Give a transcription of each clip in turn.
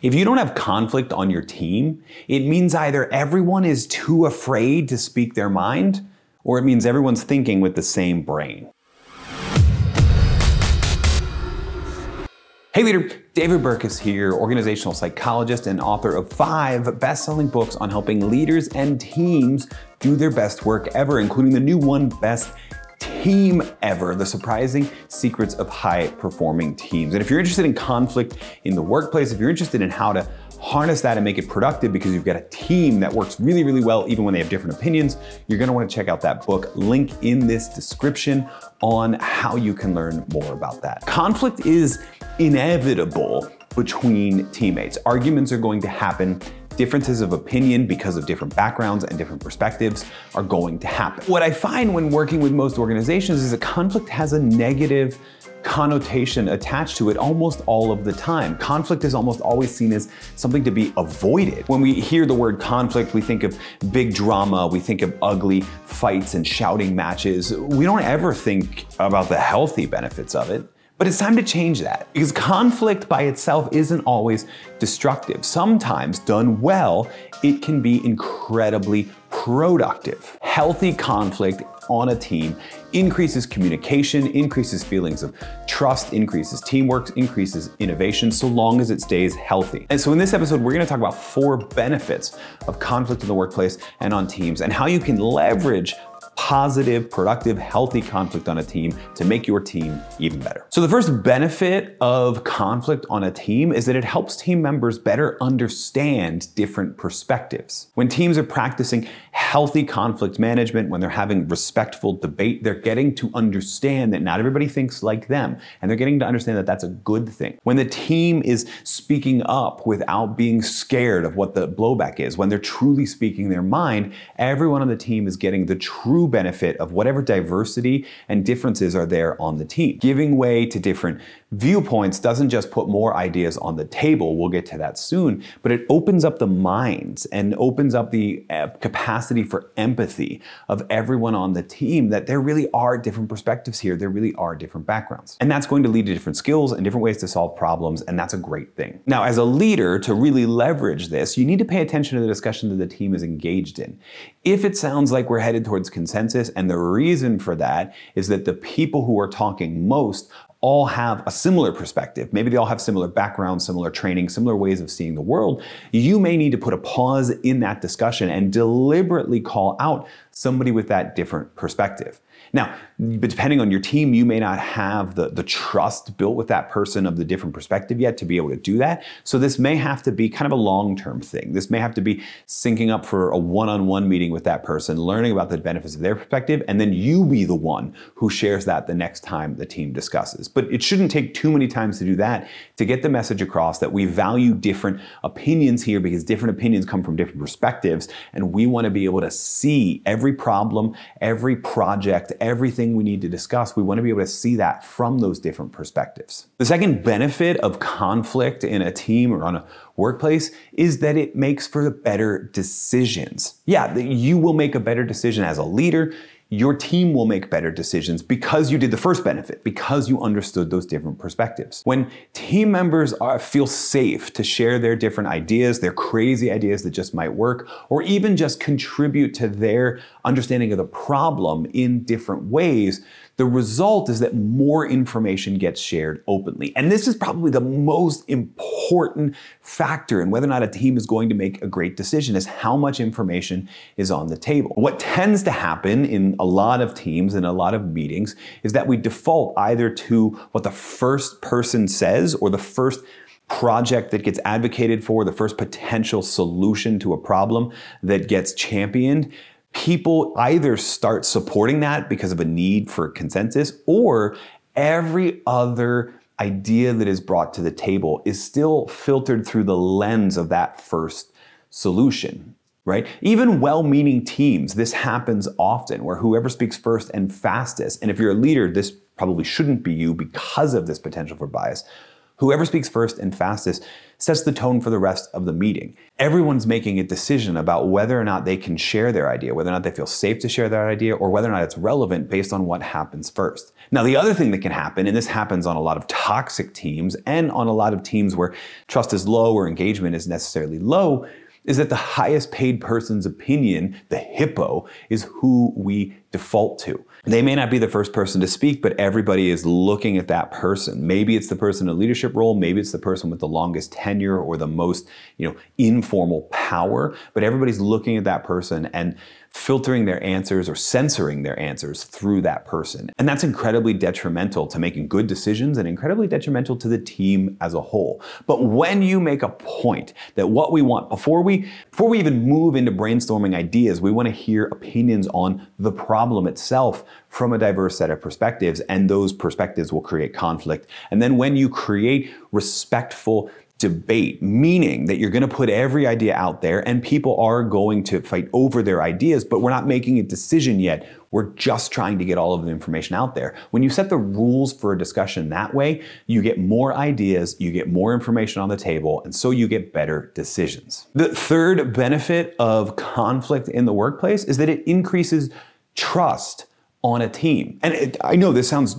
If you don't have conflict on your team, it means either everyone is too afraid to speak their mind, or it means everyone's thinking with the same brain. Hey leader, David Burkus here, organizational psychologist and author of five best selling books on helping leaders and teams do their best work ever, including the new one, Best team ever, the surprising secrets of high performing teams. And if you're interested in conflict in the workplace, if you're interested in how to harness that and make it productive because you've got a team that works really, really well, even when they have different opinions, you're gonna wanna check out that book. Link in this description on how you can learn more about that. Conflict is inevitable between teammates. Arguments are going to happen differences of opinion because of different backgrounds and different perspectives are going to happen. What I find when working with most organizations is that conflict has a negative connotation attached to it almost all of the time. Conflict is almost always seen as something to be avoided. When we hear the word conflict, we think of big drama, we think of ugly fights and shouting matches. We don't ever think about the healthy benefits of it. But it's time to change that because conflict by itself isn't always destructive. Sometimes, done well, it can be incredibly productive. Healthy conflict on a team increases communication, increases feelings of trust, increases teamwork, increases innovation, so long as it stays healthy. And so in this episode, we're gonna talk about four benefits of conflict in the workplace and on teams and how you can leverage positive, productive, healthy conflict on a team to make your team even better. So, the first benefit of conflict on a team is that it helps team members better understand different perspectives. When teams are practicing healthy conflict management, when they're having respectful debate, they're getting to understand that not everybody thinks like them, and they're getting to understand that that's a good thing. When the team is speaking up without being scared of what the blowback is, when they're truly speaking their mind, everyone on the team is getting the true benefit of whatever diversity and differences are there on the team. Giving way to different viewpoints doesn't just put more ideas on the table, we'll get to that soon, but it opens up the minds and opens up the uh, capacity for empathy of everyone on the team that there really are different perspectives here, there really are different backgrounds. And that's going to lead to different skills and different ways to solve problems, and that's a great thing. Now, as a leader, to really leverage this, you need to pay attention to the discussion that the team is engaged in. If it sounds like we're headed towards consensus, and the reason for that is that the people who are talking most all have a similar perspective. Maybe they all have similar backgrounds, similar training, similar ways of seeing the world. You may need to put a pause in that discussion and deliberately call out somebody with that different perspective. Now, depending on your team, you may not have the, the trust built with that person of the different perspective yet to be able to do that. So this may have to be kind of a long-term thing. This may have to be syncing up for a one-on-one meeting with that person, learning about the benefits of their perspective, and then you be the one who shares that the next time the team discusses. But it shouldn't take too many times to do that to get the message across that we value different opinions here because different opinions come from different perspectives, and we want to be able to see every problem, every project, everything we need to discuss, we want to be able to see that from those different perspectives. The second benefit of conflict in a team or on a workplace is that it makes for better decisions. Yeah, you will make a better decision as a leader your team will make better decisions because you did the first benefit, because you understood those different perspectives. When team members are, feel safe to share their different ideas, their crazy ideas that just might work, or even just contribute to their understanding of the problem in different ways, the result is that more information gets shared openly. And this is probably the most important factor in whether or not a team is going to make a great decision is how much information is on the table. What tends to happen in a lot of teams and a lot of meetings is that we default either to what the first person says or the first project that gets advocated for, the first potential solution to a problem that gets championed people either start supporting that because of a need for consensus or every other idea that is brought to the table is still filtered through the lens of that first solution right? Even well meaning teams, this happens often where whoever speaks first and fastest, and if you're a leader, this probably shouldn't be you because of this potential for bias, Whoever speaks first and fastest sets the tone for the rest of the meeting. Everyone's making a decision about whether or not they can share their idea, whether or not they feel safe to share their idea, or whether or not it's relevant based on what happens first. Now, the other thing that can happen, and this happens on a lot of toxic teams and on a lot of teams where trust is low or engagement is necessarily low, is that the highest paid person's opinion, the hippo, is who we default to. They may not be the first person to speak, but everybody is looking at that person. Maybe it's the person in a leadership role, maybe it's the person with the longest tenure or the most, you know, informal power, but everybody's looking at that person and filtering their answers or censoring their answers through that person. And that's incredibly detrimental to making good decisions and incredibly detrimental to the team as a whole. But when you make a point that what we want before we before we even move into brainstorming ideas, we want to hear opinions on the problem itself from a diverse set of perspectives and those perspectives will create conflict. And then when you create respectful debate, meaning that you're going to put every idea out there and people are going to fight over their ideas, but we're not making a decision yet. We're just trying to get all of the information out there. When you set the rules for a discussion that way, you get more ideas, you get more information on the table, and so you get better decisions. The third benefit of conflict in the workplace is that it increases trust on a team. And it, I know this sounds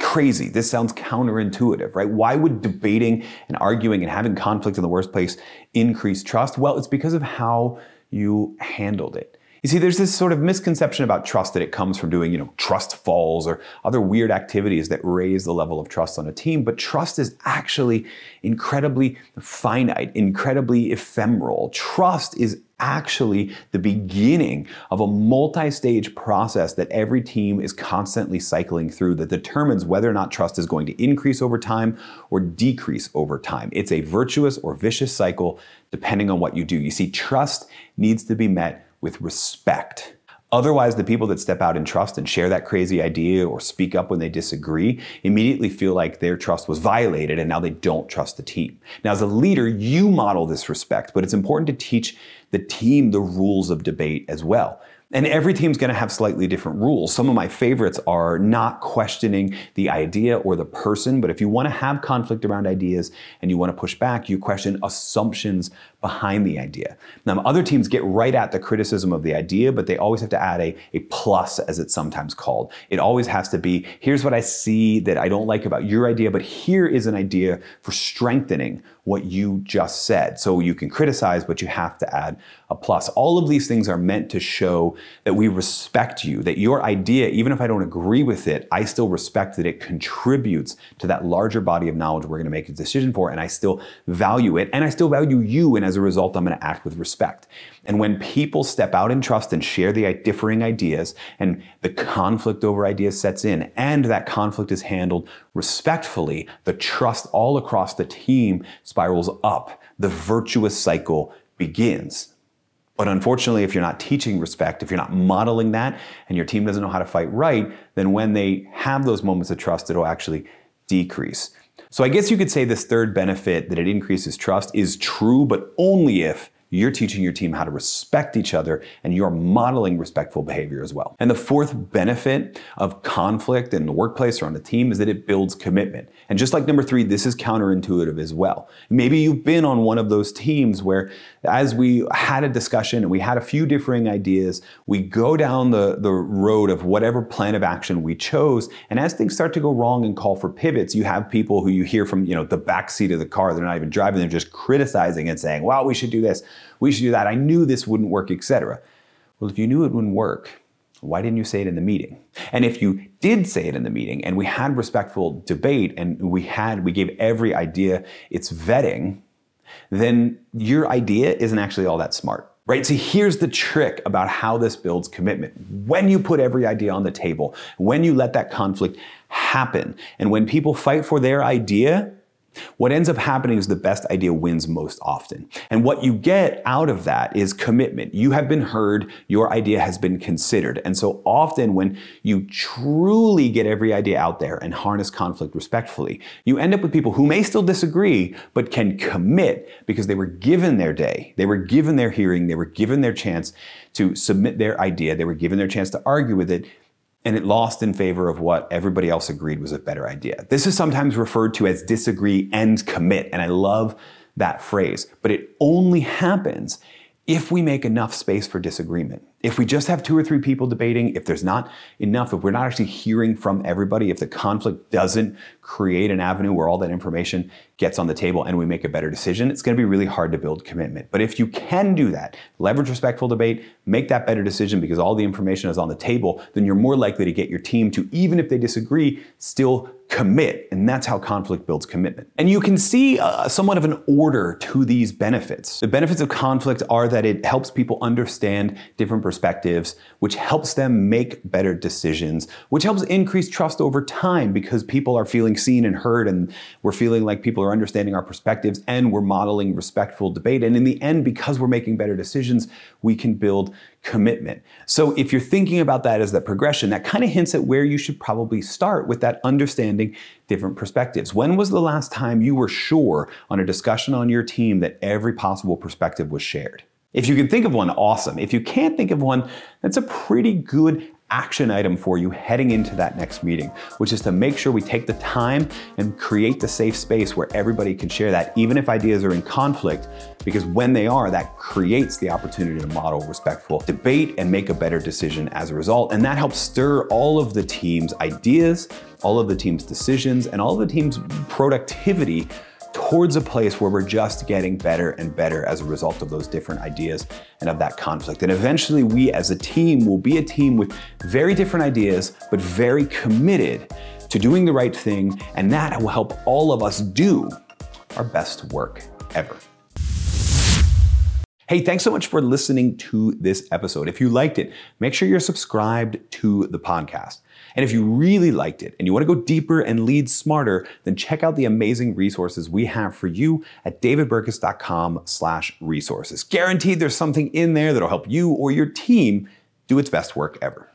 crazy. This sounds counterintuitive, right? Why would debating and arguing and having conflict in the worst place increase trust? Well, it's because of how you handled it. You see, there's this sort of misconception about trust that it comes from doing, you know, trust falls or other weird activities that raise the level of trust on a team. But trust is actually incredibly finite, incredibly ephemeral. Trust is actually the beginning of a multi stage process that every team is constantly cycling through that determines whether or not trust is going to increase over time or decrease over time. It's a virtuous or vicious cycle depending on what you do. You see, trust needs to be met with respect. Otherwise, the people that step out in trust and share that crazy idea or speak up when they disagree immediately feel like their trust was violated and now they don't trust the team. Now, as a leader, you model this respect, but it's important to teach the team the rules of debate as well. And every team's going to have slightly different rules. Some of my favorites are not questioning the idea or the person, but if you want to have conflict around ideas and you want to push back, you question assumptions behind the idea. Now, other teams get right at the criticism of the idea, but they always have to add a, a plus, as it's sometimes called. It always has to be here's what I see that I don't like about your idea, but here is an idea for strengthening what you just said. So you can criticize, but you have to add a plus. All of these things are meant to show that we respect you, that your idea, even if I don't agree with it, I still respect that it contributes to that larger body of knowledge we're going to make a decision for, and I still value it, and I still value you, and as a result, I'm going to act with respect. And when people step out in trust and share the differing ideas, and the conflict over ideas sets in, and that conflict is handled respectfully, the trust all across the team spirals up. The virtuous cycle begins. But unfortunately, if you're not teaching respect, if you're not modeling that, and your team doesn't know how to fight right, then when they have those moments of trust, it'll actually decrease. So I guess you could say this third benefit that it increases trust is true, but only if you're teaching your team how to respect each other and you're modeling respectful behavior as well. And the fourth benefit of conflict in the workplace or on the team is that it builds commitment. And just like number three, this is counterintuitive as well. Maybe you've been on one of those teams where as we had a discussion and we had a few differing ideas, we go down the, the road of whatever plan of action we chose. And as things start to go wrong and call for pivots, you have people who you hear from, you know, the back seat of the car, they're not even driving, they're just criticizing and saying, well, we should do this we should do that. I knew this wouldn't work, etc. Well, if you knew it wouldn't work, why didn't you say it in the meeting? And if you did say it in the meeting and we had respectful debate and we had we gave every idea its vetting, then your idea isn't actually all that smart. Right? So here's the trick about how this builds commitment. When you put every idea on the table, when you let that conflict happen, and when people fight for their idea, what ends up happening is the best idea wins most often. And what you get out of that is commitment. You have been heard, your idea has been considered. And so often when you truly get every idea out there and harness conflict respectfully, you end up with people who may still disagree, but can commit because they were given their day, they were given their hearing, they were given their chance to submit their idea, they were given their chance to argue with it, and it lost in favor of what everybody else agreed was a better idea. This is sometimes referred to as disagree and commit, and I love that phrase, but it only happens if we make enough space for disagreement. If we just have two or three people debating, if there's not enough, if we're not actually hearing from everybody, if the conflict doesn't create an avenue where all that information gets on the table and we make a better decision, it's going to be really hard to build commitment. But if you can do that, leverage respectful debate, make that better decision because all the information is on the table, then you're more likely to get your team to, even if they disagree, still commit. And that's how conflict builds commitment. And you can see uh, somewhat of an order to these benefits. The benefits of conflict are that it helps people understand different perspectives, which helps them make better decisions, which helps increase trust over time because people are feeling seen and heard and we're feeling like people are understanding our perspectives and we're modeling respectful debate. And in the end, because we're making better decisions, we can build commitment. So if you're thinking about that as the progression, that kind of hints at where you should probably start with that understanding different perspectives. When was the last time you were sure on a discussion on your team that every possible perspective was shared? If you can think of one, awesome. If you can't think of one, that's a pretty good action item for you heading into that next meeting, which is to make sure we take the time and create the safe space where everybody can share that, even if ideas are in conflict, because when they are, that creates the opportunity to model respectful debate and make a better decision as a result. And that helps stir all of the team's ideas, all of the team's decisions, and all of the team's productivity towards a place where we're just getting better and better as a result of those different ideas and of that conflict. And eventually, we as a team will be a team with very different ideas, but very committed to doing the right thing. And that will help all of us do our best work ever. Hey, thanks so much for listening to this episode. If you liked it, make sure you're subscribed to the podcast. And if you really liked it and you want to go deeper and lead smarter, then check out the amazing resources we have for you at davidburkus.com slash resources. Guaranteed there's something in there that'll help you or your team do its best work ever.